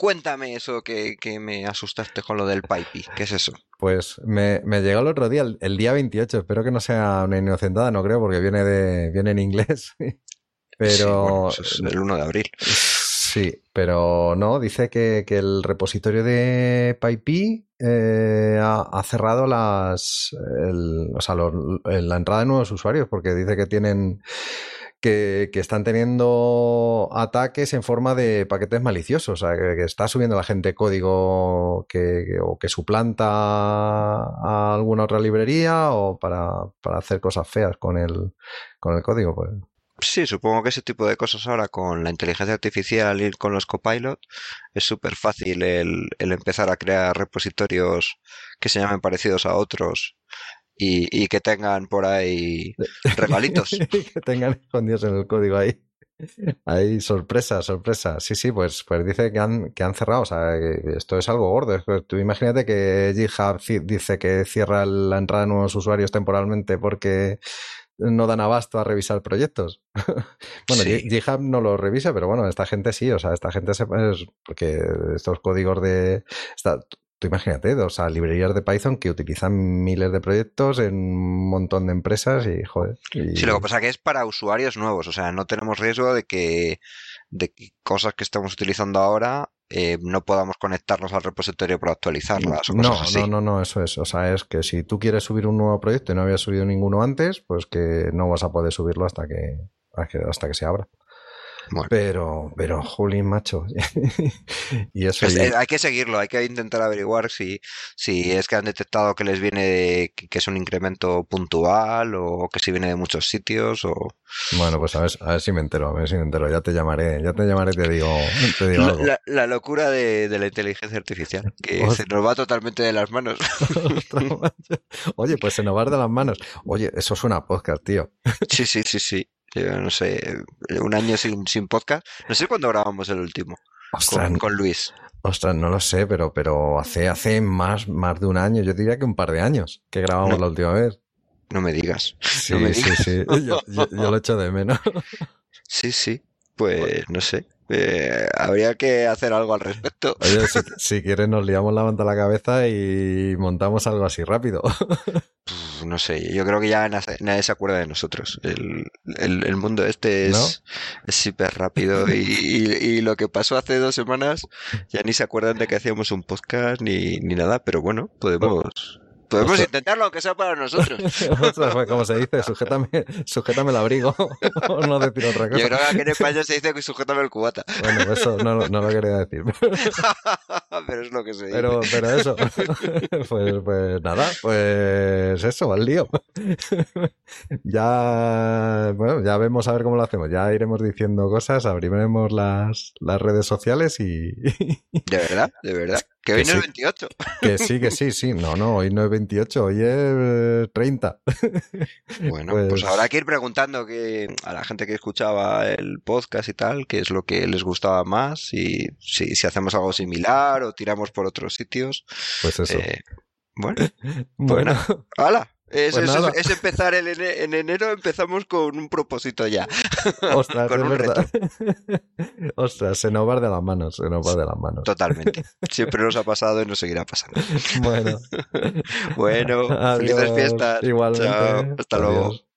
cuéntame eso que, me asustaste con lo del Pipey. ¿Qué es eso? Pues me, llegó el otro día, el, día 28. Espero que no sea una inocentada, no creo, porque viene, de, viene en inglés. Pero. Sí, es el 1 de abril. Sí, pero no, dice que, el repositorio de PyPy eh, ha, cerrado las, o sea, la entrada de nuevos usuarios porque dice que tienen que, están teniendo ataques en forma de paquetes maliciosos, o sea, que, está subiendo la gente código que, o que suplanta a alguna otra librería o para, para hacer cosas feas con el, con el código. Pues. Sí, supongo que ese tipo de cosas ahora con la inteligencia artificial y con los copilot es súper fácil el, empezar a crear repositorios que se llamen parecidos a otros y, que tengan por ahí regalitos. que tengan escondidos en el código ahí. Ahí, sorpresa, sorpresa. Sí, sí, pues, pues dice que han, que han cerrado. O sea, esto es algo gordo. Tú imagínate que GitHub dice que cierra la entrada de nuevos usuarios temporalmente porque no dan abasto a revisar proyectos. bueno, GitHub no lo revisa, pero bueno, esta gente sí, o sea, esta gente se es porque estos códigos de tú imagínate, o sea, librerías de Python que utilizan miles de proyectos en un montón de empresas y joder. Sí, lo que pasa que es para usuarios nuevos, o sea, no tenemos riesgo de que de cosas que estamos utilizando ahora eh, no podamos conectarnos al repositorio para actualizarlas o no, así. No, no, no, eso es. O sea, es que si tú quieres subir un nuevo proyecto y no habías subido ninguno antes, pues que no vas a poder subirlo hasta que, hasta que se abra. Pero, pero, Juli, macho. y eso eh, Hay que seguirlo, hay que intentar averiguar si, si es que han detectado que les viene que es un incremento puntual o que si viene de muchos sitios o... Bueno, pues a ver, a ver si me entero, a ver si me entero. Ya te llamaré, ya te llamaré y te digo, La, locura de, la inteligencia artificial, que se nos va totalmente de las manos. Oye, pues se nos va de las manos. Oye, eso es una podcast, tío. Sí, sí, sí, sí no sé, un año sin, sin podcast. No sé cuándo grabamos el último con, Luis. Ostras, no lo sé, pero, pero hace, hace más, más de un año, yo diría que un par de años que grabamos la última vez. No me digas. Sí, sí, sí. Yo, yo, lo echo de menos. Sí, sí. Pues no sé. Eh, habría que hacer algo al respecto. Oye, si, quieres nos liamos la manta a la cabeza y montamos algo así rápido. No sé, yo creo que ya nadie se acuerda de nosotros. El, mundo este es súper rápido y, lo que pasó hace dos semanas ya ni se acuerdan de que hacíamos un podcast ni, ni nada, pero bueno, podemos... Podemos intentarlo, aunque sea para nosotros. Pues, como se dice, sujétame, sujétame el abrigo. no decir otra cosa. Yo creo que en España se dice que sujétame el cubata. Bueno, eso no, no lo quería decir. pero es lo que se dice. Pero, pero eso. pues, pues nada, pues eso, al lío. ya, bueno, ya vemos a ver cómo lo hacemos. Ya iremos diciendo cosas, abriremos las, las redes sociales y. ¿De verdad? ¿De verdad? Que hoy no es 28. Que sí, que sí, sí. No, no, hoy no es 28, hoy es 30. Bueno, pues, pues, habrá que ir preguntando que, a la gente que escuchaba el podcast y tal, qué es lo que les gustaba más y si, si hacemos algo similar o tiramos por otros sitios. Pues eso. Eh, bueno, bueno, ¡Hala! Es, pues es, empezar el en enero, empezamos con un propósito ya. Ostras, con un Reto. Ostras, se nos va de las manos, se nos va de las manos. Totalmente. Siempre nos ha pasado y nos seguirá pasando. Bueno. bueno, felices fiestas. Igualmente. Chao. Hasta luego.